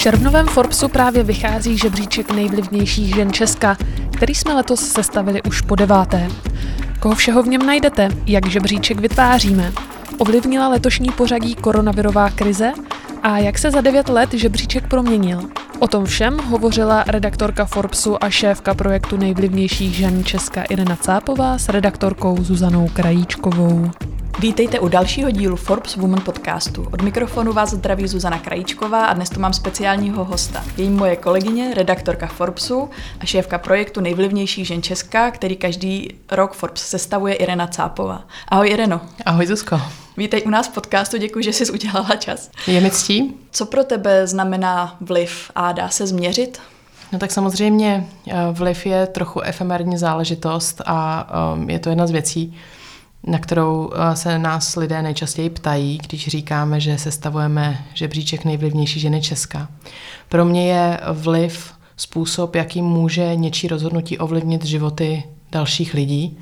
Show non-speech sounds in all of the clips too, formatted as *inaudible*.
červnovém Forbesu právě vychází žebříček nejvlivnějších žen Česka, který jsme letos sestavili už po deváté. Koho všeho v něm najdete, jak žebříček vytváříme, ovlivnila letošní pořadí koronavirová krize a jak se za devět let žebříček proměnil. O tom všem hovořila redaktorka Forbesu a šéfka projektu nejvlivnějších žen Česka Irena Cápová s redaktorkou Zuzanou Krajíčkovou. Vítejte u dalšího dílu Forbes Woman podcastu. Od mikrofonu vás zdraví Zuzana Krajíčková a dnes tu mám speciálního hosta. Je moje kolegyně, redaktorka Forbesu a šéfka projektu Nejvlivnější žen Česka, který každý rok Forbes sestavuje Irena Cápová. Ahoj Ireno. Ahoj Zuzko. Vítej u nás v podcastu, děkuji, že jsi udělala čas. Je mi ctí. Co pro tebe znamená vliv a dá se změřit? No tak samozřejmě eh, vliv je trochu efemerní záležitost a um, je to jedna z věcí, na kterou eh, se nás lidé nejčastěji ptají, když říkáme, že sestavujeme žebříček nejvlivnější ženy Česka. Pro mě je vliv způsob, jakým může něčí rozhodnutí ovlivnit životy dalších lidí.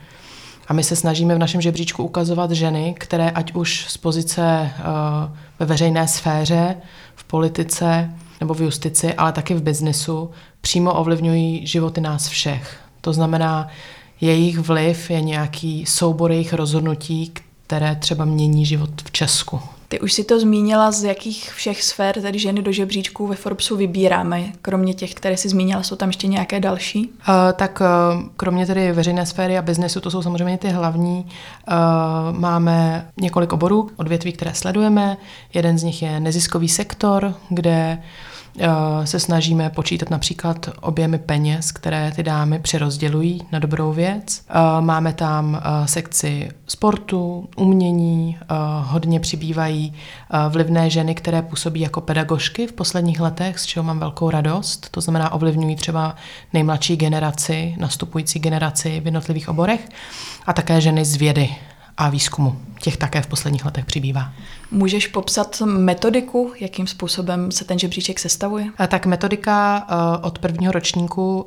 A my se snažíme v našem žebříčku ukazovat ženy, které ať už z pozice uh, ve veřejné sféře, v politice nebo v justici, ale taky v biznesu, přímo ovlivňují životy nás všech. To znamená, jejich vliv je nějaký soubor jejich rozhodnutí, které třeba mění život v Česku. Ty už si to zmínila, z jakých všech sfér tedy ženy do žebříčků ve Forbesu vybíráme. Kromě těch, které si zmínila, jsou tam ještě nějaké další? Uh, tak uh, kromě tedy veřejné sféry a biznesu, to jsou samozřejmě ty hlavní. Uh, máme několik oborů, odvětví, které sledujeme. Jeden z nich je neziskový sektor, kde uh, se snažíme počítat například objemy peněz, které ty dámy přerozdělují na dobrou věc. Eh, máme tam eh, sekci sportu, umění, hodně přibývají vlivné ženy, které působí jako pedagožky v posledních letech, z čeho mám velkou radost. To znamená, ovlivňují třeba nejmladší generaci, nastupující generaci v jednotlivých oborech a také ženy z vědy a výzkumu. Těch také v posledních letech přibývá. Můžeš popsat metodiku, jakým způsobem se ten žebříček sestavuje? A tak metodika uh, od prvního ročníku uh,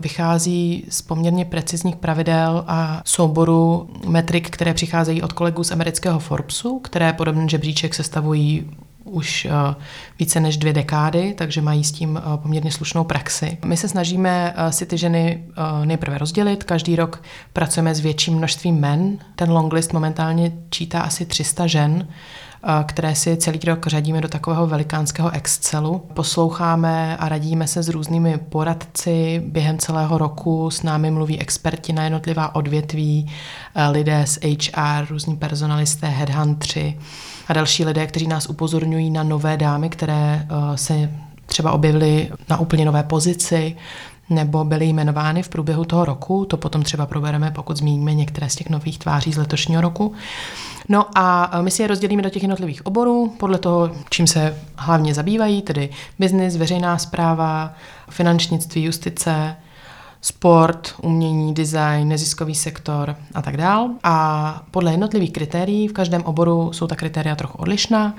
vychází z poměrně precizních pravidel a souboru metrik, které přicházejí od kolegů z amerického Forbesu, které podobný žebříček sestavují už uh, více než dvě dekády, takže mají s tím uh, poměrně slušnou praxi. My se snažíme uh, si ty ženy nejprve rozdělit. Každý rok pracujeme s větším množstvím men. Ten longlist momentálně čítá asi 300 žen které si celý rok řadíme do takového velikánského Excelu. Posloucháme a radíme se s různými poradci během celého roku, s námi mluví experti na jednotlivá odvětví, lidé z HR, různí personalisté, headhuntři a další lidé, kteří nás upozorňují na nové dámy, které se třeba objevily na úplně nové pozici, nebo byly jmenovány v průběhu toho roku. To potom třeba probereme, pokud zmíníme některé z těch nových tváří z letošního roku. No a my si je rozdělíme do těch jednotlivých oborů podle toho, čím se hlavně zabývají, tedy biznis, veřejná zpráva, finančnictví, justice, sport, umění, design, neziskový sektor a tak dál. A podle jednotlivých kritérií v každém oboru jsou ta kritéria trochu odlišná,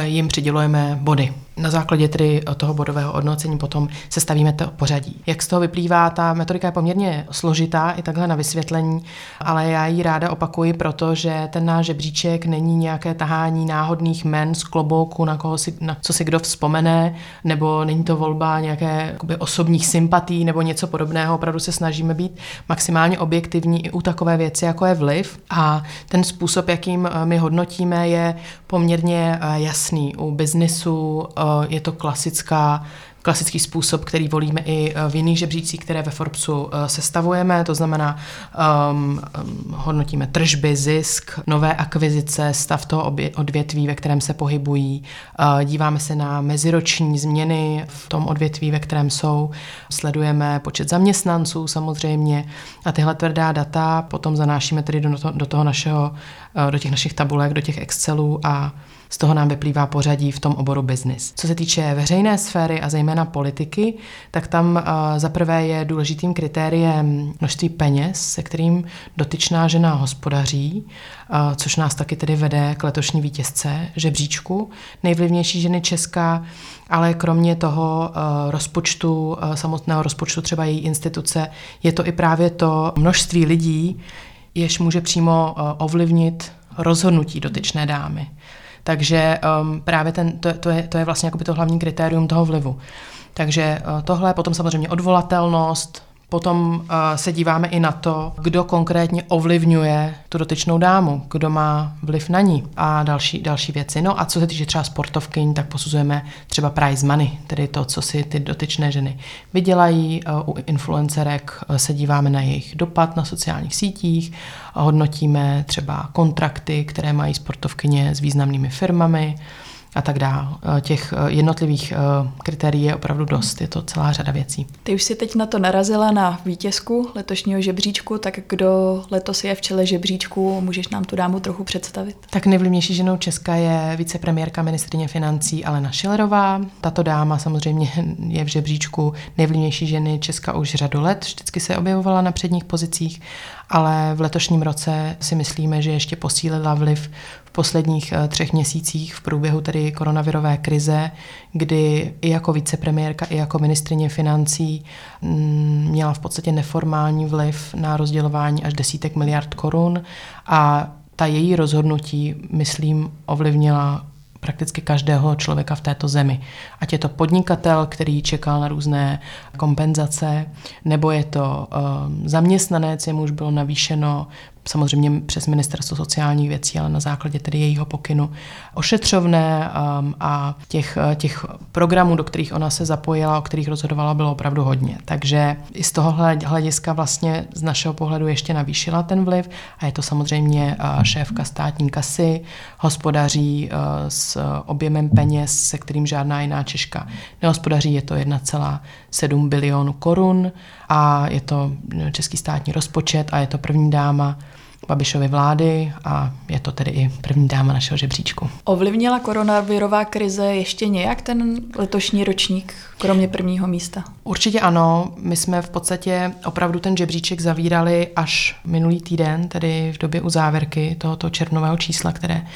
jim přidělujeme body na základě tedy toho bodového hodnocení potom sestavíme to pořadí. Jak z toho vyplývá, ta metodika je poměrně složitá i takhle na vysvětlení, ale já ji ráda opakuji, protože ten náš žebříček není nějaké tahání náhodných men z klobouku, na, koho si, na co si kdo vzpomene, nebo není to volba nějaké jakoby, osobních sympatí nebo něco podobného. Opravdu se snažíme být maximálně objektivní i u takové věci, jako je vliv. A ten způsob, jakým eh, my hodnotíme, je poměrně eh, jasný. U biznisu eh, je to klasická klasický způsob, který volíme i v jiných žebřících, které ve Forbesu eh, sestavujeme, to znamená um, hodnotíme tržby, zisk, nové akvizice, stav toho odvětví, ve kterém se pohybují, díváme se na meziroční změny v tom odvětví, ve kterém jsou, sledujeme počet zaměstnanců samozřejmě. A tyhle tvrdá data potom zanášíme tedy do, to, do toho našeho, do těch našich tabulek, do těch Excelů a z toho nám vyplývá pořadí v tom oboru business. Co se týče veřejné sféry a zejména politiky, tak tam uh, za prvé je důležitým kritériem množství peněz, se kterým dotyčná žena hospodaří, uh, což nás taky tedy vede k letošní vítězce žebříčku. Nejvlivnější ženy Česka, ale kromě toho uh, rozpočtu, samotného rozpočtu třeba její instituce, je to i právě to množství lidí, jež může přímo ovlivnit rozhodnutí dotyčné dámy. Takže um, právě ten, to, to, je, to je vlastně to hlavní kritérium toho vlivu. Takže uh, tohle, potom samozřejmě odvolatelnost, Potom uh, se díváme i na to, kdo konkrétně ovlivňuje tu dotyčnou dámu, kdo má vliv na ní a další, další věci. No a co se týče třeba sportovkyň, tak posuzujeme třeba prize money, tedy to, co si ty dotyčné ženy vydělají. Uh, u influencerek uh, se díváme na jejich dopad na sociálních sítích, hodnotíme třeba kontrakty, které mají sportovkyně s významnými firmami, a tak dále. Eh, těch eh, jednotlivých eh, kritérií je opravdu dost, je to celá řada věcí. Ty už si teď na to narazila na vítězku letošního žebříčku, tak kdo letos je v čele žebříčku, můžeš nám tu dámu trochu představit? Tak nejvlivnější ženou Česka je vicepremiérka ministrině financí Alena Šilerová. Tato dáma samozřejmě *laughs* je v žebříčku nejvlivnější ženy Česka už řadu let, vždycky se objevovala na předních pozicích, ale v letošním roce si myslíme, že ještě posílila vliv posledních eh, třech měsících v průběhu tedy koronavirové krize, kdy i jako vicepremiérka, i jako ministrině financí mm, měla v podstatě neformální vliv na rozdělování až desítek miliard korun a ta její rozhodnutí, myslím, ovlivnila prakticky každého člověka v této zemi. Ať je to podnikatel, který čekal na různé kompenzace, nebo je to uh, zaměstnanec, jemuž bylo navýšeno samozřejmě přes ministerstvo sociálních věcí, ale na základě tedy jejího pokynu ošetřovné um, a těch, těch programů, do kterých ona se zapojila, o kterých rozhodovala, bylo opravdu hodně. Takže i z toho hlediska vlastně z našeho pohledu ještě navýšila ten vliv a je to samozřejmě uh, šéfka státní kasy, hospodaří uh, s objemem peněz, se kterým žádná jiná Češka nehospodaří, je to 1,7 bilionu korun a je to český státní rozpočet a je to první dáma Babišovy vlády a je to tedy i první dáma našeho žebříčku. Ovlivnila koronavirová krize ještě nějak ten letošní ročník, kromě prvního místa? Určitě ano. My jsme v podstatě opravdu ten žebříček zavírali až minulý týden, tedy v době uzávěrky tohoto červnového čísla, které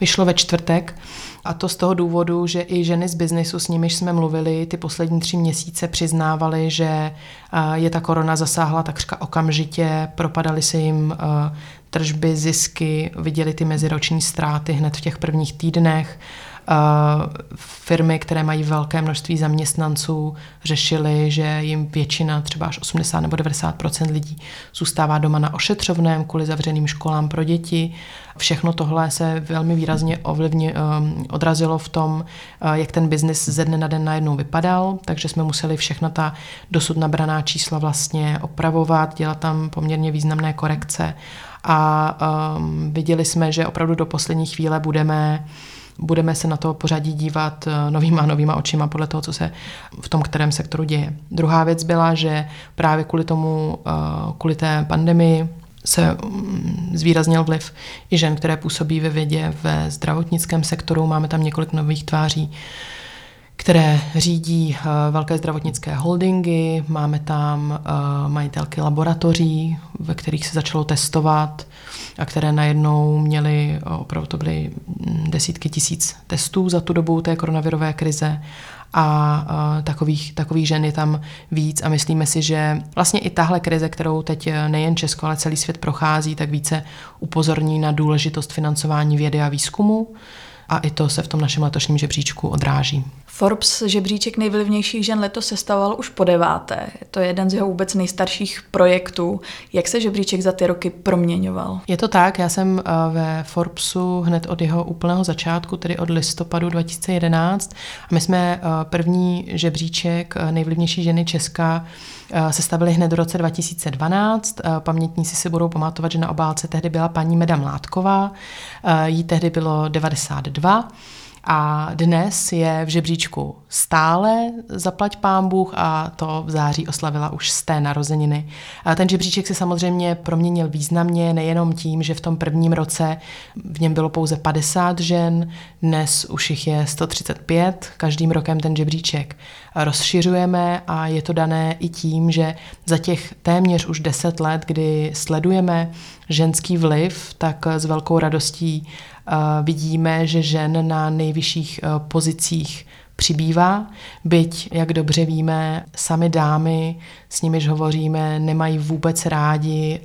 vyšlo ve čtvrtek. A to z toho důvodu, že i ženy z biznesu, s nimiž jsme mluvili, ty poslední tři měsíce přiznávali, že je ta korona zasáhla takřka okamžitě, propadaly se jim tržby, zisky, viděli ty meziroční ztráty hned v těch prvních týdnech. Firmy, které mají velké množství zaměstnanců, řešily, že jim většina, třeba až 80 nebo 90 lidí, zůstává doma na ošetřovném kvůli zavřeným školám pro děti. Všechno tohle se velmi výrazně ovlivně, um, odrazilo v tom, uh, jak ten biznis ze dne na den najednou vypadal, takže jsme museli všechna ta dosud nabraná čísla vlastně opravovat, dělat tam poměrně významné korekce a um, viděli jsme, že opravdu do poslední chvíle budeme budeme se na to pořadí dívat uh, novýma novýma očima podle toho, co se v tom kterém sektoru děje. Druhá věc byla, že právě kvůli tomu, uh, kvůli té pandemii, se mm, zvýraznil vliv i žen, které působí ve vědě, ve zdravotnickém sektoru. Máme tam několik nových tváří, které řídí uh, velké zdravotnické holdingy. Máme tam uh, majitelky laboratoří, ve kterých se začalo testovat a které najednou měly, uh, opravdu to byly mm, desítky tisíc testů za tu dobu té koronavirové krize a takových, takových žen je tam víc a myslíme si, že vlastně i tahle krize, kterou teď nejen Česko, ale celý svět prochází, tak více upozorní na důležitost financování vědy a výzkumu a i to se v tom našem letošním žebříčku odráží. Forbes žebříček nejvlivnějších žen letos sestavoval už po deváté. Je to jeden z jeho vůbec nejstarších projektů. Jak se žebříček za ty roky proměňoval? Je to tak, já jsem eh, ve Forbesu hned od jeho úplného začátku, tedy od listopadu 2011. A my jsme eh, první žebříček eh, nejvlivnější ženy Česka sestavili hned v roce 2012. Pamětníci si budou pamatovat, že na obálce tehdy byla paní Meda Mládková, jí tehdy bylo 92 a dnes je v žebříčku stále zaplať pán Bůh a to v září oslavila už z té narozeniny. A ten žebříček se samozřejmě proměnil významně, nejenom tím, že v tom prvním roce v něm bylo pouze 50 žen, dnes už jich je 135, každým rokem ten žebříček rozšiřujeme a je to dané i tím, že za těch téměř už 10 let, kdy sledujeme ženský vliv, tak s velkou radostí vidíme, že žen na nejvyšších pozicích přibývá, byť, jak dobře víme, sami dámy, s nimiž hovoříme, nemají vůbec rádi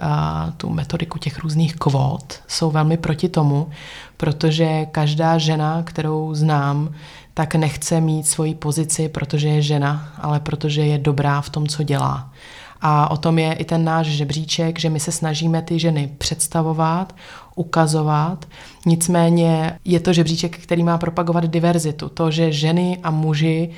tu metodiku těch různých kvót, jsou velmi proti tomu, protože každá žena, kterou znám, tak nechce mít svoji pozici, protože je žena, ale protože je dobrá v tom, co dělá. A o tom je i ten náš žebříček, že my se snažíme ty ženy představovat, ukazovat. Nicméně je to žebříček, který má propagovat diverzitu. To, že ženy a muži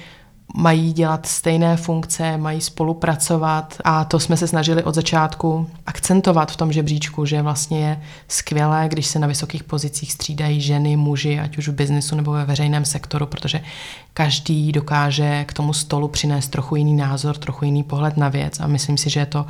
mají dělat stejné funkce, mají spolupracovat a to jsme se snažili od začátku akcentovat v tom žebříčku, že vlastně je skvělé, když se na vysokých pozicích střídají ženy, muži, ať už v biznesu nebo ve veřejném sektoru, protože každý dokáže k tomu stolu přinést trochu jiný názor, trochu jiný pohled na věc a myslím si, že je to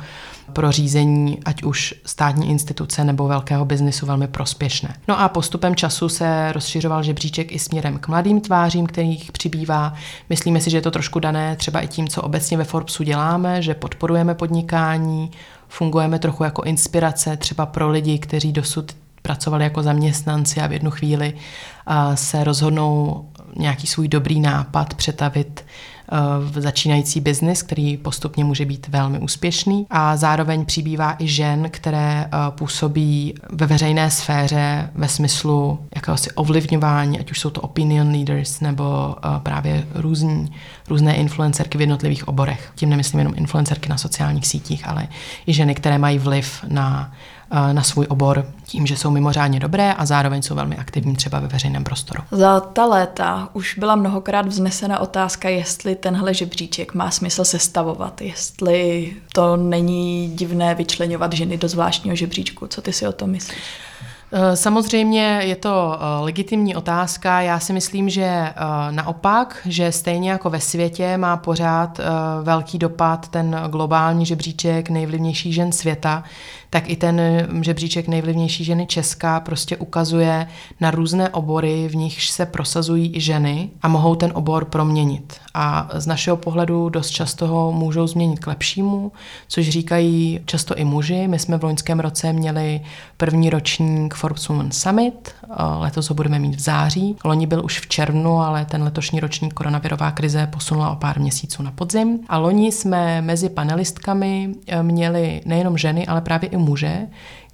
pro řízení ať už státní instituce nebo velkého biznisu velmi prospěšné. No a postupem času se rozšiřoval žebříček i směrem k mladým tvářím, kterých přibývá. Myslíme si, že je to trošku dané třeba i tím, co obecně ve Forbesu děláme, že podporujeme podnikání, fungujeme trochu jako inspirace třeba pro lidi, kteří dosud pracovali jako zaměstnanci a v jednu chvíli se rozhodnou nějaký svůj dobrý nápad přetavit eh, v začínající biznis, který postupně může být velmi úspěšný. A zároveň přibývá i žen, které eh, působí ve veřejné sféře ve smyslu jakéhosi ovlivňování, ať už jsou to opinion leaders nebo eh, právě různí, různé influencerky v jednotlivých oborech. Tím nemyslím jenom influencerky na sociálních sítích, ale i ženy, které mají vliv na na svůj obor tím, že jsou mimořádně dobré a zároveň jsou velmi aktivní třeba ve veřejném prostoru. Za ta léta už byla mnohokrát vznesena otázka, jestli tenhle žebříček má smysl sestavovat, jestli to není divné vyčlenovat ženy do zvláštního žebříčku. Co ty si o tom myslíš? Eh, samozřejmě je to eh, legitimní otázka. Já si myslím, že eh, naopak, že stejně jako ve světě má pořád velký dopad ten globální žebříček nejvlivnějších žen světa, tak i ten žebříček nejvlivnější ženy Česká prostě ukazuje na různé obory, v nichž se prosazují i ženy a mohou ten obor proměnit. A z našeho pohledu dost často ho můžou změnit k lepšímu, což říkají často i muži. My jsme v loňském roce měli první ročník Forbes Women Summit, letos ho budeme mít v září. Loni byl už v červnu, ale ten letošní ročník koronavirová krize posunula o pár měsíců na podzim. A loni jsme mezi panelistkami eh, měli nejenom ženy, ale právě i muže,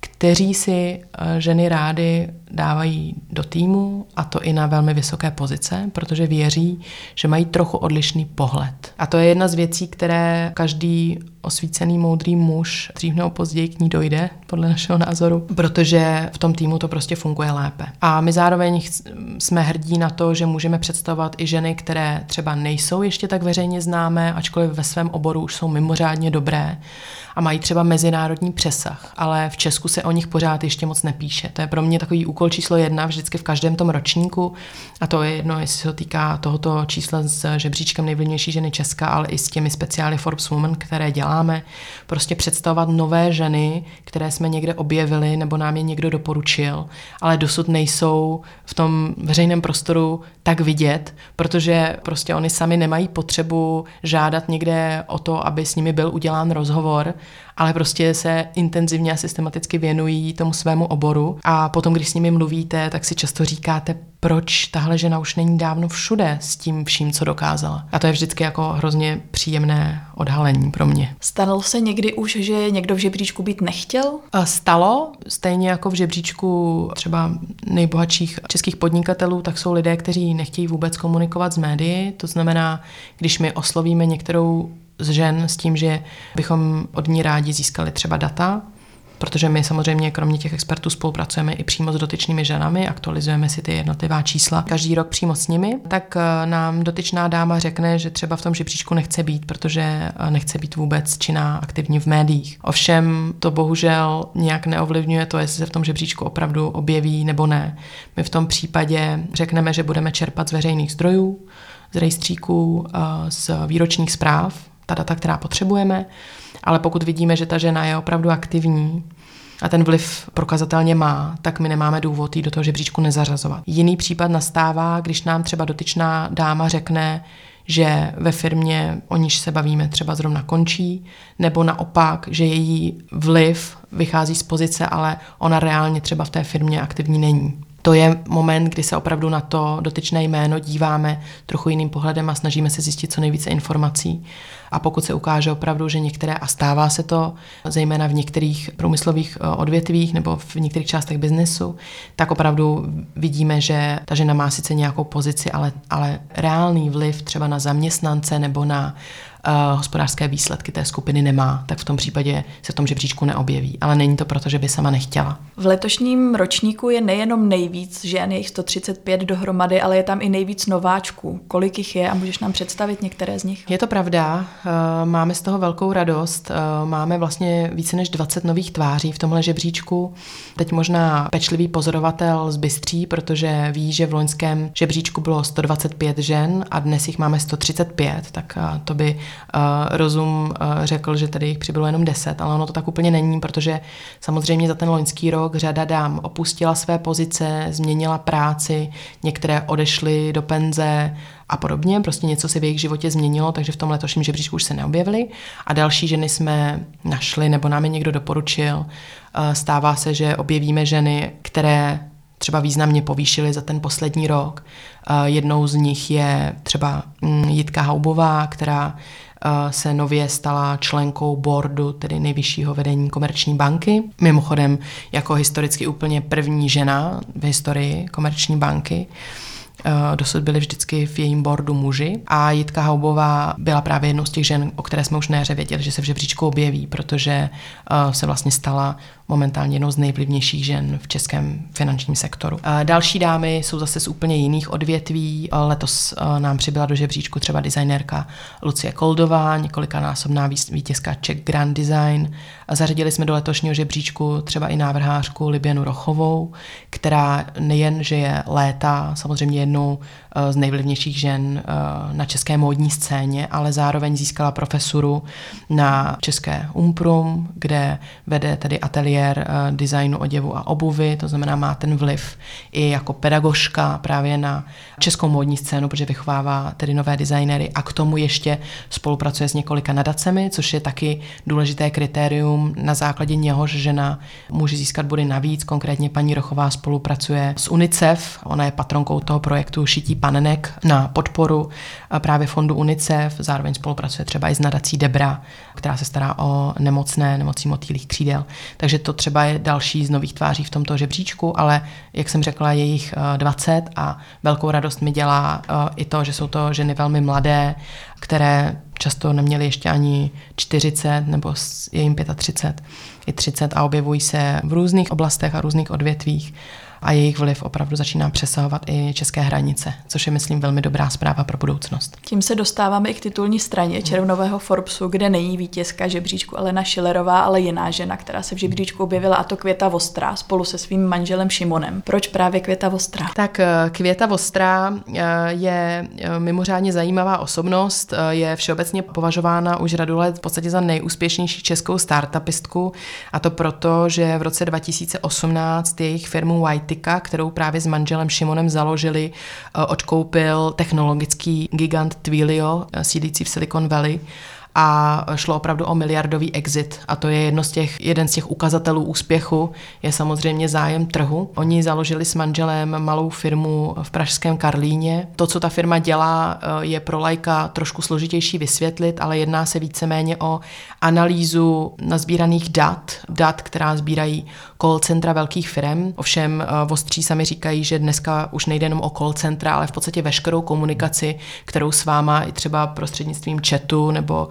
kteří si eh, ženy rády dávají do týmu a to i na velmi vysoké pozice, protože věří, že mají trochu odlišný pohled. A to je jedna z věcí, které každý osvícený moudrý muž dřív nebo později k ní dojde, podle našeho názoru, protože v tom týmu to prostě funguje lépe. A my zároveň jsme hrdí na to, že můžeme představovat i ženy, které třeba nejsou ještě tak veřejně známé, ačkoliv ve svém oboru už jsou mimořádně dobré a mají třeba mezinárodní přesah, ale v Česku se o nich pořád ještě moc nepíše. To je pro mě takový úkol číslo jedna vždycky v každém tom ročníku a to je jedno, jestli se to týká tohoto čísla s žebříčkem nejvlivnější ženy Česka, ale i s těmi speciály Forbes Women, které děláme. Prostě představovat nové ženy, které jsme někde objevili nebo nám je někdo doporučil, ale dosud nejsou v tom veřejném prostoru tak vidět, protože prostě oni sami nemají potřebu žádat někde o to, aby s nimi byl udělán rozhovor, ale prostě se intenzivně a systematicky věnují tomu svému oboru a potom, když s nimi mluvíte, tak si často říkáte, proč tahle žena už není dávno všude s tím vším, co dokázala. A to je vždycky jako hrozně příjemné odhalení pro mě. Stalo se někdy už, že někdo v žebříčku být nechtěl? Stalo, stejně jako v žebříčku třeba nejbohatších českých podnikatelů, tak jsou lidé, kteří nechtějí vůbec komunikovat s médií. To znamená, když my oslovíme některou z žen s tím, že bychom od ní rádi získali třeba data, protože my samozřejmě kromě těch expertů spolupracujeme i přímo s dotyčnými ženami, aktualizujeme si ty jednotlivá čísla každý rok přímo s nimi, tak eh, nám dotyčná dáma řekne, že třeba v tom žebříčku nechce být, protože eh, nechce být vůbec činná aktivní v médiích. Ovšem to bohužel nějak neovlivňuje to, jestli se v tom žebříčku opravdu objeví nebo ne. My v tom případě řekneme, že budeme čerpat z veřejných zdrojů, z rejstříků, eh, z výročních zpráv, ta data, která potřebujeme, ale pokud vidíme, že ta žena je opravdu aktivní, a ten vliv prokazatelně má, tak my nemáme důvod jí do toho žebříčku nezařazovat. Jiný případ nastává, když nám třeba dotyčná dáma řekne, že ve firmě, o níž se bavíme, třeba zrovna končí, nebo naopak, že její vliv vychází z pozice, ale ona reálně třeba v té firmě aktivní není. To je moment, kdy se opravdu na to dotyčné jméno díváme trochu jiným pohledem a snažíme se zjistit co nejvíce informací. A pokud se ukáže opravdu, že některé, a stává se to, zejména v některých průmyslových eh, odvětvích nebo v některých částech biznesu, tak opravdu vidíme, že ta žena má sice nějakou pozici, ale, ale reálný vliv třeba na zaměstnance nebo na uh, hospodářské výsledky té skupiny nemá, tak v tom případě se v tom žebříčku neobjeví. Ale není to proto, že by sama nechtěla. V letošním ročníku je nejenom nejvíc žen, je jich 135 dohromady, ale je tam i nejvíc nováčků. Kolik jich je a můžeš nám představit některé z nich? Je to pravda, uh, máme z toho velkou radost. Uh, máme vlastně více než 20 nových tváří v tomhle žebříčku. Teď možná pečlivý pozorovatel z Bystří, protože ví, že v loňském žebříčku bylo 125 žen a dnes jich máme 135, tak to by rozum řekl, že tady jich přibylo jenom 10, ale ono to tak úplně není, protože samozřejmě za ten loňský rok řada dám opustila své pozice, změnila práci, některé odešly do penze a podobně, prostě něco se v jejich životě změnilo, takže v tom letošním žebříčku už se neobjevily a další ženy jsme našli nebo nám je někdo doporučil. Stává se, že objevíme ženy, které třeba významně povýšily za ten poslední rok. Jednou z nich je třeba mm, Jitka Haubová, která se nově stala členkou boardu, tedy nejvyššího vedení komerční banky. Mimochodem jako historicky úplně první žena v historii komerční banky. Eh, dosud byli vždycky v jejím bordu muži a Jitka Haubová byla právě jednou z těch žen, o které jsme už neře věděli, že se v žebříčku objeví, protože eh, se vlastně stala momentálně jednou z nejvlivnějších žen v českém finančním sektoru. Eh, další dámy jsou zase z úplně jiných odvětví. Letos nám přibyla do žebříčku třeba designérka Lucie Koldová, několikanásobná vítězka Czech Grand Design. Zařadili jsme do letošního žebříčku třeba i návrhářku Liběnu Rochovou, která nejen, že je léta, samozřejmě jednou eh, z nejvlivnějších žen eh, na české módní scéně, ale zároveň získala profesuru na české Umprum, kde vede tedy ateliér eh, designu oděvu a obuvy, to znamená má ten vliv i jako pedagožka právě na českou módní scénu, protože vychovává tedy nové designery a k tomu ještě spolupracuje s několika nadacemi, což je taky důležité kritérium, na základě něhož žena může získat body navíc. Konkrétně paní Rochová spolupracuje s UNICEF, ona je patronkou toho projektu Šití panenek na podporu právě fondu UNICEF, zároveň spolupracuje třeba i s nadací Debra, která se stará o nemocné, nemocí motýlých křídel. Takže to třeba je další z nových tváří v tomto žebříčku, ale jak jsem řekla, je jich 20 eh, a velkou radost mi dělá eh, i to, že jsou to ženy velmi mladé, které často neměly ještě ani 40 nebo je jim 35, i 30 a objevují se v různých oblastech a různých odvětvích a jejich vliv opravdu začíná přesahovat i české hranice, což je, myslím, velmi dobrá zpráva pro budoucnost. Tím se dostáváme i k titulní straně červnového Forbesu, kde není vítězka žebříčku Elena Schillerová, ale jiná žena, která se v žebříčku objevila, a to Květa Vostrá spolu se svým manželem Šimonem. Proč právě Květa Vostrá? Tak eh, Květa Vostrá eh, je eh, mimořádně zajímavá osobnost, je všeobecně považována už řadu let v podstatě za nejúspěšnější českou startupistku a to proto, že v roce 2018 jejich firmu White Analytica, kterou právě s manželem Šimonem založili, eh, odkoupil technologický gigant Twilio, eh, sídlící v Silicon Valley a šlo opravdu o miliardový exit a to je jedno z těch, jeden z těch ukazatelů úspěchu, je samozřejmě zájem trhu. Oni založili s manželem malou firmu v pražském Karlíně. To, co ta firma dělá, eh, je pro lajka trošku složitější vysvětlit, ale jedná se víceméně o analýzu nazbíraných dat, dat, která sbírají call centra velkých firm. Ovšem eh, Vostří sami říkají, že dneska už nejde jenom o call centra, ale v podstatě veškerou komunikaci, kterou s váma i třeba prostřednictvím chatu nebo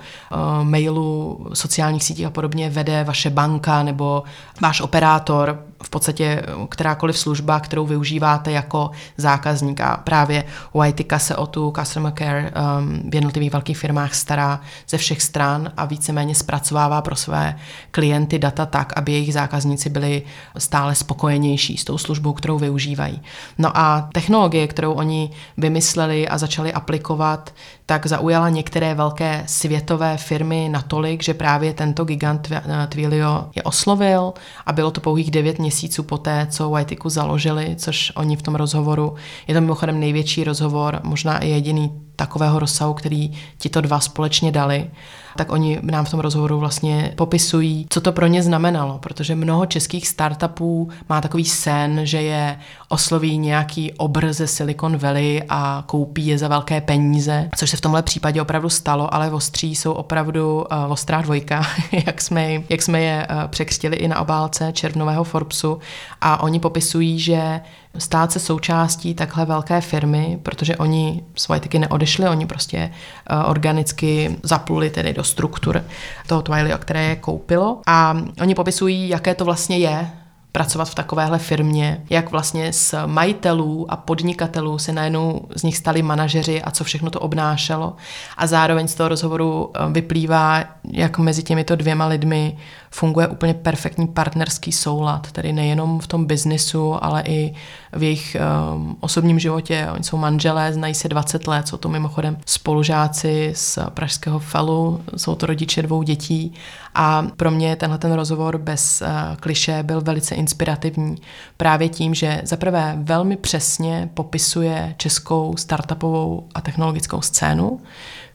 mailu, sociálních sítích a podobně vede vaše banka nebo váš operátor, v podstatě kterákoliv služba, kterou využíváte jako zákazník. A právě Whitika se o tu customer care um, v jednotlivých velkých firmách stará ze všech stran a víceméně zpracovává pro své klienty data tak, aby jejich zákazníci byli stále spokojenější s tou službou, kterou využívají. No a technologie, kterou oni vymysleli a začali aplikovat, tak zaujala některé velké světové firmy natolik, že právě tento gigant Twilio je oslovil a bylo to pouhých 9 měsíců poté, co Whiteiku založili, což oni v tom rozhovoru, je to mimochodem největší rozhovor, možná i jediný takového rozsahu, který ti to dva společně dali tak oni nám v tom rozhovoru vlastně popisují, co to pro ně znamenalo, protože mnoho českých startupů má takový sen, že je osloví nějaký obr ze Silicon Valley a koupí je za velké peníze, což se v tomhle případě opravdu stalo, ale ostří jsou opravdu uh, ostrá dvojka, *laughs* jak jsme, jak jsme je uh, překřtili i na obálce červnového Forbesu. A oni popisují, že stát se součástí takhle velké firmy, protože oni svoje taky neodešli, oni prostě uh, organicky zapluli tedy do struktur toho Twilio, které je koupilo. A oni popisují, jaké to vlastně je pracovat v takovéhle firmě, jak vlastně z majitelů a podnikatelů se najednou z nich stali manažeři a co všechno to obnášelo. A zároveň z toho rozhovoru eh, vyplývá, jak mezi těmito dvěma lidmi funguje úplně perfektní partnerský soulad, tedy nejenom v tom biznisu, ale i v jejich um, osobním životě. Oni jsou manželé, znají se 20 let, jsou to mimochodem spolužáci z pražského FELu, jsou to rodiče dvou dětí a pro mě tenhle ten rozhovor bez uh, kliše byl velice inspirativní právě tím, že zaprvé velmi přesně popisuje českou startupovou a technologickou scénu,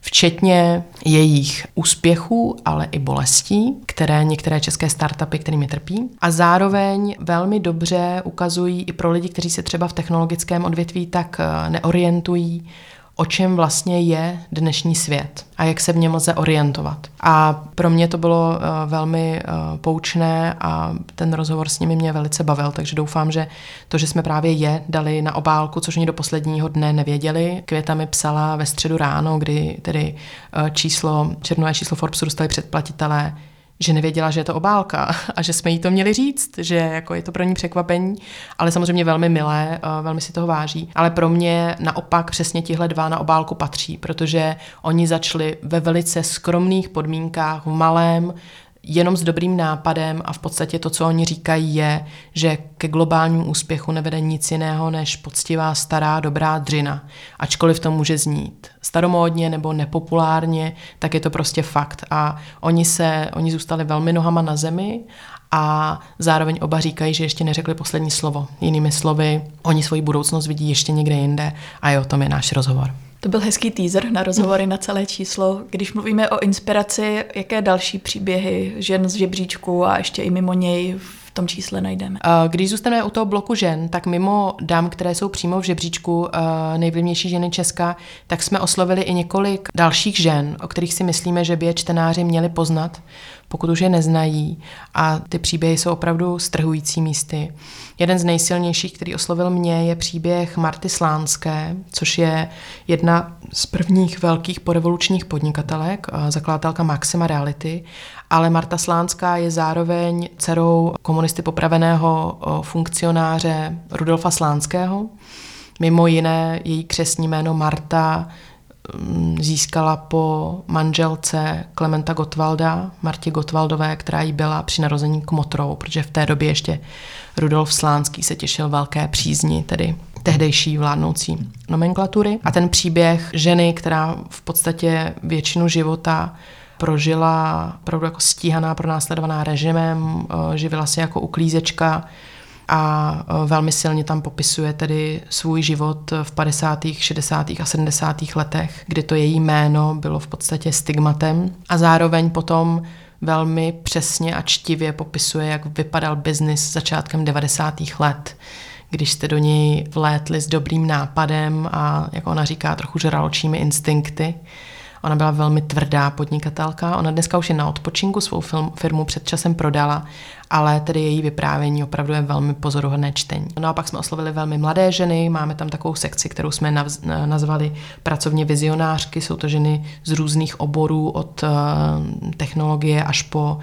včetně jejich úspěchů, ale i bolestí, které některé české startupy, kterými trpí. A zároveň velmi dobře ukazují i pro lidi, kteří se třeba v technologickém odvětví tak eh, neorientují, o čem vlastně je dnešní svět a jak se v něm lze orientovat. A pro mě to bylo uh, velmi uh, poučné a ten rozhovor s nimi mě velice bavil, takže doufám, že to, že jsme právě je dali na obálku, což oni do posledního dne nevěděli. Květa mi psala ve středu ráno, kdy tedy uh, číslo, černové číslo Forbesu dostali předplatitelé, že nevěděla, že je to obálka a že jsme jí to měli říct, že jako je to pro ní překvapení, ale samozřejmě velmi milé, eh, velmi si toho váží. Ale pro mě naopak přesně tihle dva na obálku patří, protože oni začali ve velice skromných podmínkách, v malém, jenom s dobrým nápadem a v podstatě to, co oni říkají, je, že ke globálnímu úspěchu nevede nic jiného než poctivá stará dobrá dřina. Ačkoliv to může znít staromódně nebo nepopulárně, tak je to prostě fakt. A oni se, oni zůstali velmi nohama na zemi a zároveň oba říkají, že ještě neřekli poslední slovo. Jinými slovy, oni svoji budoucnost vidí ještě někde jinde a je o tom je náš rozhovor. To byl hezký teaser na rozhovory na celé číslo. Když mluvíme o inspiraci, jaké další příběhy žen z žebříčku a ještě i mimo něj v tom čísle najdeme? Když zůstaneme u toho bloku žen, tak mimo dám, které jsou přímo v žebříčku nejvlivnější ženy Česka, tak jsme oslovili i několik dalších žen, o kterých si myslíme, že by je čtenáři měli poznat pokud už je neznají. A ty příběhy jsou opravdu strhující místy. Jeden z nejsilnějších, který oslovil mě, je příběh Marty Slánské, což je jedna z prvních velkých porevolučních podnikatelek, zakladatelka Maxima Reality. Ale Marta Slánská je zároveň dcerou komunisty popraveného funkcionáře Rudolfa Slánského. Mimo jiné její křesní jméno Marta získala po manželce Klementa Gottwalda, Martě Gottwaldové, která jí byla při narození kmotrou, protože v té době ještě Rudolf Slánský se těšil velké přízni, tedy tehdejší vládnoucí nomenklatury. A ten příběh ženy, která v podstatě většinu života prožila opravdu jako stíhaná, pronásledovaná režimem, eh, živila se jako uklízečka, a e, velmi silně tam popisuje tedy svůj život v 50., 60. a 70. letech, kdy to její jméno bylo v podstatě stigmatem a zároveň potom velmi přesně a čtivě popisuje, jak vypadal biznis začátkem 90. let, když jste do něj vlétli s dobrým nápadem a, jak ona říká, trochu žraločími instinkty. Ona byla velmi tvrdá podnikatelka. Ona dneska už je na odpočinku, svou firmu před časem prodala ale tedy její vyprávění opravdu je velmi pozoruhodné čtení. No a pak jsme oslovili velmi mladé ženy, máme tam takovou sekci, kterou jsme nazvali pracovně vizionářky, jsou to ženy z různých oborů, od eh, technologie až po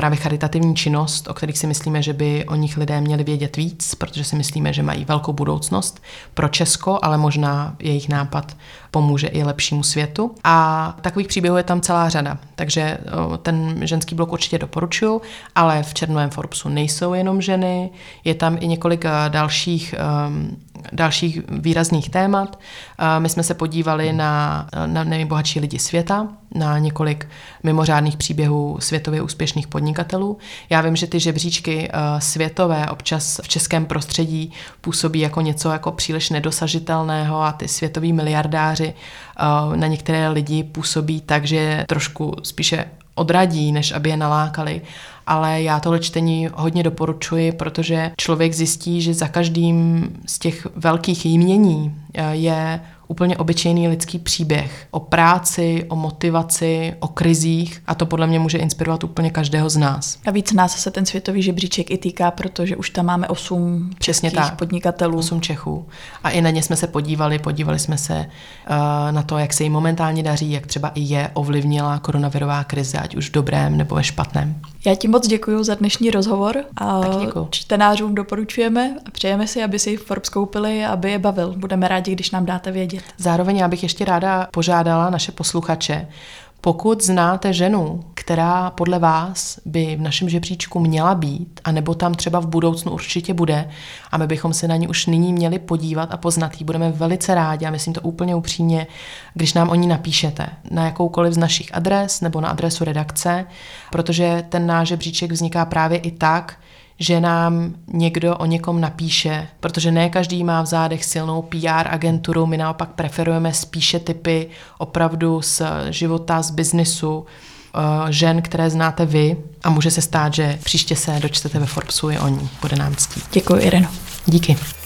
právě charitativní činnost, o kterých si myslíme, že by o nich lidé měli vědět víc, protože si myslíme, že mají velkou budoucnost pro Česko, ale možná jejich nápad pomůže i lepšímu světu. A takových příběhů je tam celá řada, takže ten ženský blok určitě doporučuju, ale v Černovém Forbesu nejsou jenom ženy, je tam i několik dalších um, dalších výrazných témat. My jsme se podívali na, na nejbohatší lidi světa, na několik mimořádných příběhů světově úspěšných podnikatelů. Já vím, že ty žebříčky světové občas v českém prostředí působí jako něco jako příliš nedosažitelného a ty světoví miliardáři na některé lidi působí tak, že trošku spíše odradí, než aby je nalákali. Ale já tohle čtení hodně doporučuji, protože člověk zjistí, že za každým z těch velkých jmění eh, je úplně obyčejný lidský příběh o práci, o motivaci, o krizích a to podle mě může inspirovat úplně každého z nás. A víc nás se ten světový žebříček i týká, protože už tam máme osm Přesně tak, podnikatelů. Osm Čechů. A i na ně jsme se podívali, podívali jsme se uh, na to, jak se jim momentálně daří, jak třeba i je ovlivnila koronavirová krize, ať už v dobrém nebo ve špatném. Já ti moc děkuji za dnešní rozhovor a čtenářům doporučujeme a přejeme si, aby si Forbes koupili, aby je bavil. Budeme rádi, když nám dáte vědět. Zároveň já bych ještě ráda požádala naše posluchače, pokud znáte ženu, která podle vás by v našem žebříčku měla být, anebo tam třeba v budoucnu určitě bude, a my bychom se na ní už nyní měli podívat a poznat ji, budeme velice rádi, a myslím to úplně upřímně, když nám o ní napíšete na jakoukoliv z našich adres nebo na adresu redakce, protože ten náš žebříček vzniká právě i tak, že nám někdo o někom napíše, protože ne každý má v zádech silnou PR agenturu, my naopak preferujeme spíše typy opravdu z života, z biznisu, eh, žen, které znáte vy a může se stát, že příště se dočtete ve Forbesu i o ní. Bude nám ctí. Děkuji, Ireno. Díky.